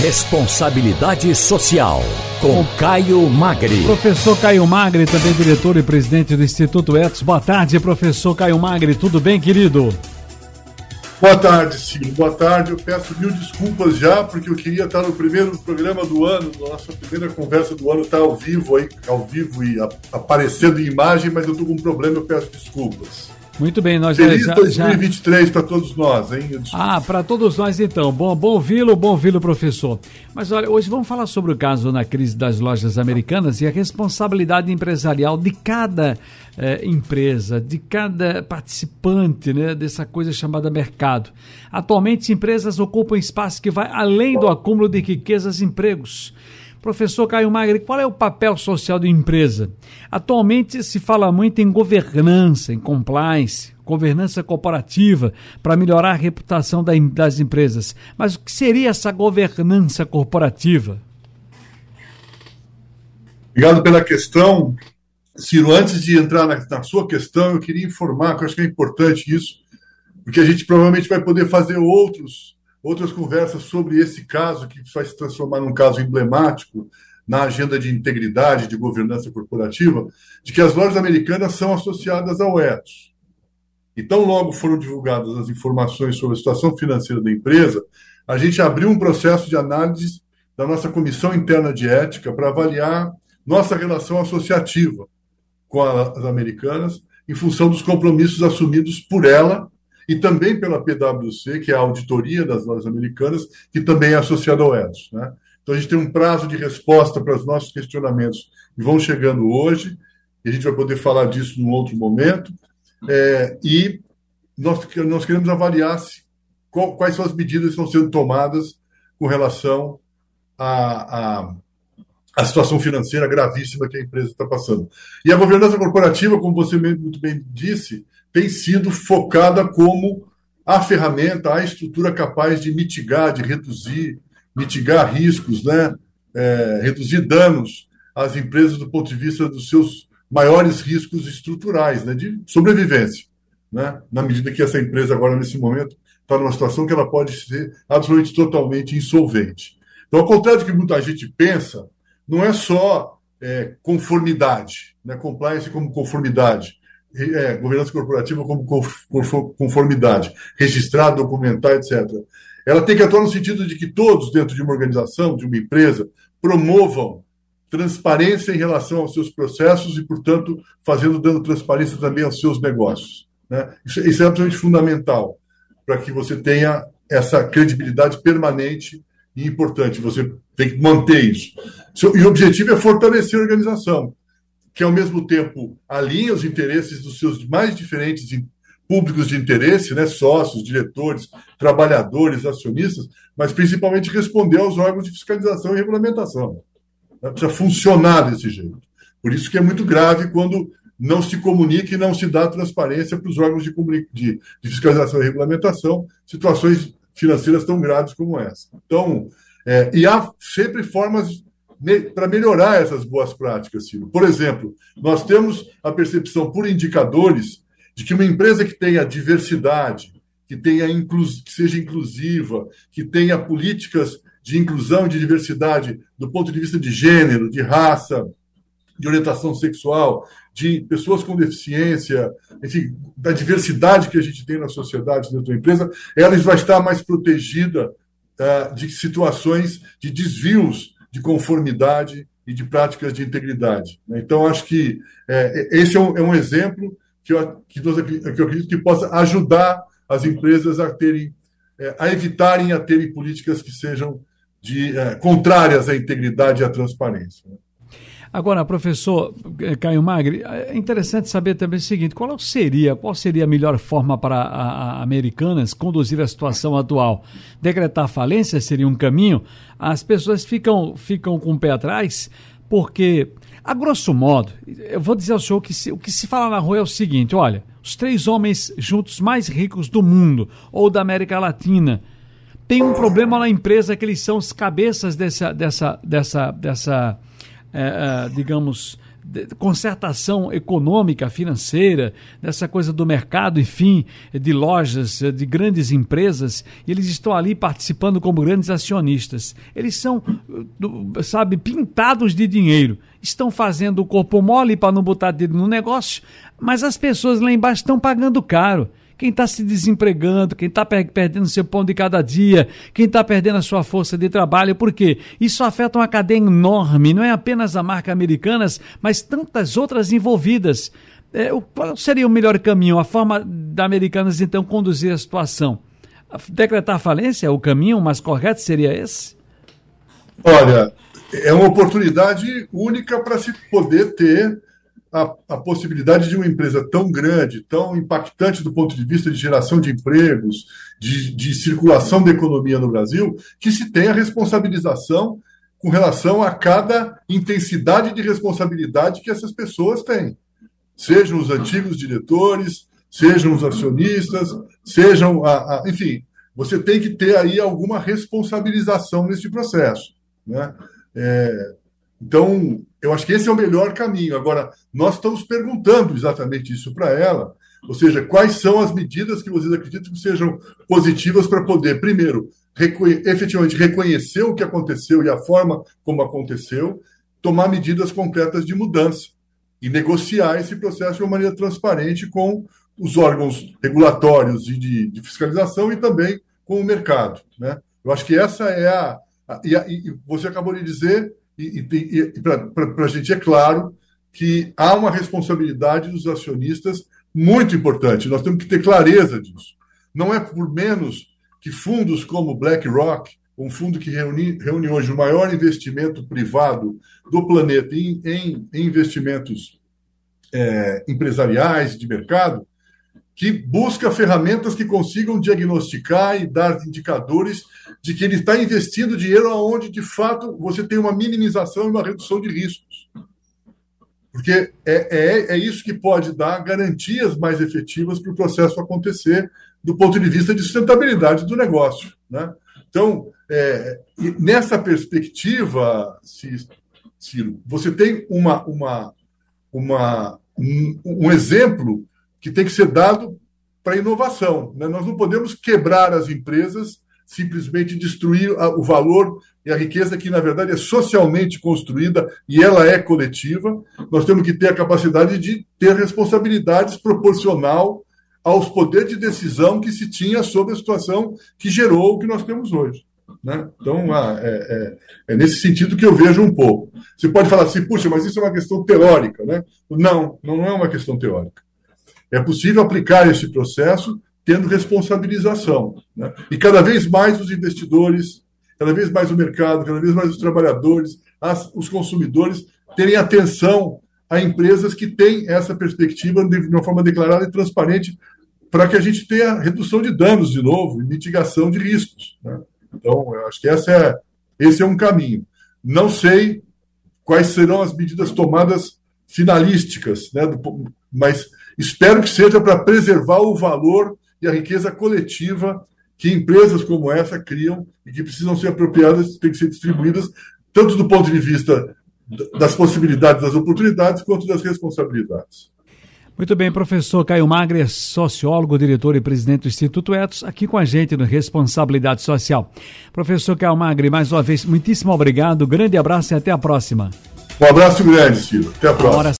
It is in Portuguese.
Responsabilidade Social, com Caio Magri. Professor Caio Magri, também diretor e presidente do Instituto Etos. Boa tarde, professor Caio Magri. Tudo bem, querido? Boa tarde, Ciro. Boa tarde. Eu peço mil desculpas já, porque eu queria estar no primeiro programa do ano, na nossa primeira conversa do ano, estar ao vivo aí, ao vivo e aparecendo em imagem, mas eu estou com um problema, eu peço desculpas. Muito bem, nós Feliz já, 2023 já... para todos nós, hein? Ah, para todos nós então. Bom, bom ouvi-lo, bom ouvi-lo, professor. Mas olha, hoje vamos falar sobre o caso na crise das lojas americanas e a responsabilidade empresarial de cada eh, empresa, de cada participante né, dessa coisa chamada mercado. Atualmente, empresas ocupam espaço que vai além do acúmulo de riquezas e empregos. Professor Caio Magri, qual é o papel social da empresa? Atualmente se fala muito em governança, em compliance, governança corporativa para melhorar a reputação das empresas. Mas o que seria essa governança corporativa? Obrigado pela questão. Ciro, antes de entrar na, na, sua questão, eu queria informar, que eu acho que é importante isso, porque a gente provavelmente vai poder fazer outros outras conversas sobre esse caso, que vai se transformar num caso emblemático na agenda de integridade, de governança corporativa, de que as lojas americanas são associadas ao ETOS. Então, logo foram divulgadas as informações sobre a situação financeira da empresa, a gente abriu um processo de análise da nossa comissão interna de ética para avaliar nossa relação associativa com as americanas, em função dos compromissos assumidos por ela e também pela PwC, que é a auditoria das lojas americanas, que também é associada ao EDOS. Né? Então, a gente tem um prazo de resposta para os nossos questionamentos que vão chegando hoje, e a gente vai poder falar disso num outro momento. É, e nós, nós queremos avaliar se, qual, quais são as medidas que estão sendo tomadas com relação à, à, à situação financeira gravíssima que a empresa está passando. E a governança corporativa, como você muito bem disse, tem sido focada como a ferramenta, a estrutura capaz de mitigar, de reduzir, mitigar riscos, né? É, reduzir danos às empresas do ponto de vista dos seus maiores riscos estruturais, né? de sobrevivência. Né? Na medida que essa empresa, agora, nesse momento, está numa situação que ela pode ser absolutamente totalmente insolvente. Então, ao contrário do que muita gente pensa, não é só é, conformidade, né? compliance como conformidade é, governança corporativa como conformidade, registrar, documentar, etc. Ela tem que atuar no sentido de que todos, dentro de uma organização, de uma empresa, promovam transparência em relação aos seus processos e, portanto, fazendo, dando transparência também aos seus negócios. Né? Isso, isso é absolutamente fundamental para que você tenha essa credibilidade permanente e importante. Você tem que manter isso. E o objetivo é fortalecer a organização que ao mesmo tempo alinha os interesses dos seus mais diferentes públicos de interesse, né, sócios, diretores, trabalhadores, acionistas, mas principalmente responder aos órgãos de fiscalização e regulamentação. Né, precisa funcionar desse jeito. Por isso que é muito grave quando não se comunica e não se dá transparência para os órgãos de, de, de fiscalização e regulamentação, situações financeiras tão graves como essa. Então, é, e há sempre formas para melhorar essas boas práticas, Ciro. Por exemplo, nós temos a percepção por indicadores de que uma empresa que tenha diversidade, que tenha que seja inclusiva, que tenha políticas de inclusão e de diversidade do ponto de vista de gênero, de raça, de orientação sexual, de pessoas com deficiência, enfim, da diversidade que a gente tem na sociedade dentro da empresa, ela vai estar mais protegida uh, de situações de desvios de conformidade e de práticas de integridade. Né? Então, acho que é, esse é um, é um, exemplo que eu, que, nós, que eu acredito que possa ajudar as empresas a terem, é, a evitarem a terem políticas que sejam de, é, contrárias à integridade e à transparência. Agora, professor eh, Caio Magri, é interessante saber também o seguinte: qual seria, qual seria a melhor forma para a, a Americanas conduzir a situação atual? Decretar falência seria um caminho? As pessoas ficam, ficam com o pé atrás porque, a grosso modo, eu vou dizer ao senhor que se, o que se fala na rua é o seguinte: olha, os três homens juntos mais ricos do mundo ou da América Latina têm um problema na empresa que eles são os cabeças dessa, dessa, dessa, dessa é, é, digamos, concertação econômica, financeira, dessa coisa do mercado, enfim, de lojas, de grandes empresas, e eles estão ali participando como grandes acionistas. Eles são, sabe, pintados de dinheiro. Estão fazendo o corpo mole para não botar dedo no negócio, mas as pessoas lá embaixo estão pagando caro quem está se desempregando, quem está perdendo seu pão de cada dia, quem está perdendo a sua força de trabalho, por quê? Isso afeta uma cadeia enorme, não é apenas a marca Americanas, mas tantas outras envolvidas. É, qual seria o melhor caminho, a forma da Americanas então conduzir a situação? Decretar falência, é o caminho mais correto seria esse? Olha, é uma oportunidade única para se poder ter a, a, possibilidade de uma empresa tão grande, tão impactante do ponto de vista de geração de empregos, de, de circulação da economia no Brasil, que se tenha responsabilização com relação a cada intensidade de responsabilidade que essas pessoas têm. Sejam os antigos diretores, sejam os acionistas, sejam a, a enfim, você tem que ter aí alguma responsabilização nesse processo. Né? É, então, eu acho que esse é o melhor caminho. Agora, nós estamos perguntando exatamente isso para ela, ou seja, quais são as medidas que vocês acreditam que sejam positivas para poder, primeiro, reconhe efetivamente reconhecer o que aconteceu e a forma como aconteceu, tomar medidas concretas de mudança e negociar esse processo de uma maneira transparente com os órgãos regulatórios e de, de fiscalização e também com o mercado. Né? Eu acho que essa é a. a e, a, e você acabou de dizer e, e, e para a gente é claro que há uma responsabilidade dos acionistas muito importante. Nós temos que ter clareza disso. Não é por menos que fundos como BlackRock, um fundo que reúne, reúne hoje o maior investimento privado do planeta em, em, em investimentos é, empresariais de mercado, que busca ferramentas que consigam diagnosticar e dar indicadores de que ele está investindo dinheiro aonde, de fato, você tem uma minimização e uma redução de riscos. Porque é, é, é isso que pode dar garantias mais efetivas para o processo acontecer do ponto de vista de sustentabilidade do negócio. Né? Então, é, nessa perspectiva, Ciro, você tem uma, uma, uma, um, um exemplo que tem que ser dado para a inovação. Né? Nós não podemos quebrar as empresas, simplesmente destruir o valor e a riqueza que, na verdade, é socialmente construída e ela é coletiva. Nós temos que ter a capacidade de ter responsabilidades proporcional aos poderes de decisão que se tinha sobre a situação que gerou o que nós temos hoje. Né? Então, ah, é, é, é, nesse sentido que eu vejo um pouco. Você pode falar assim, puxa, mas isso é uma questão teórica. Né? Não, não é uma questão teórica. É possível aplicar esse processo tendo responsabilização. Né? E cada vez mais os investidores, cada vez mais o mercado, cada vez mais os trabalhadores, as, os consumidores terem atenção a empresas que têm essa perspectiva de uma forma declarada e transparente para que a gente tenha redução de danos de novo e mitigação de riscos. Né? Então, eu acho que essa é, esse é um caminho. Não sei quais serão as medidas tomadas finalísticas, né, do, mas Espero que seja para preservar o valor e a riqueza coletiva que empresas como essa criam e que precisam ser apropriadas, têm que ser distribuídas, tanto do ponto de vista das possibilidades, das oportunidades, quanto das responsabilidades. Muito bem, professor Caio Magre, sociólogo, diretor e presidente do Instituto Etos, aqui com a gente no Responsabilidade Social. Professor Caio Magre, mais uma vez, muitíssimo obrigado, grande abraço e até a próxima. Um abraço grande, Ciro. Até a próxima.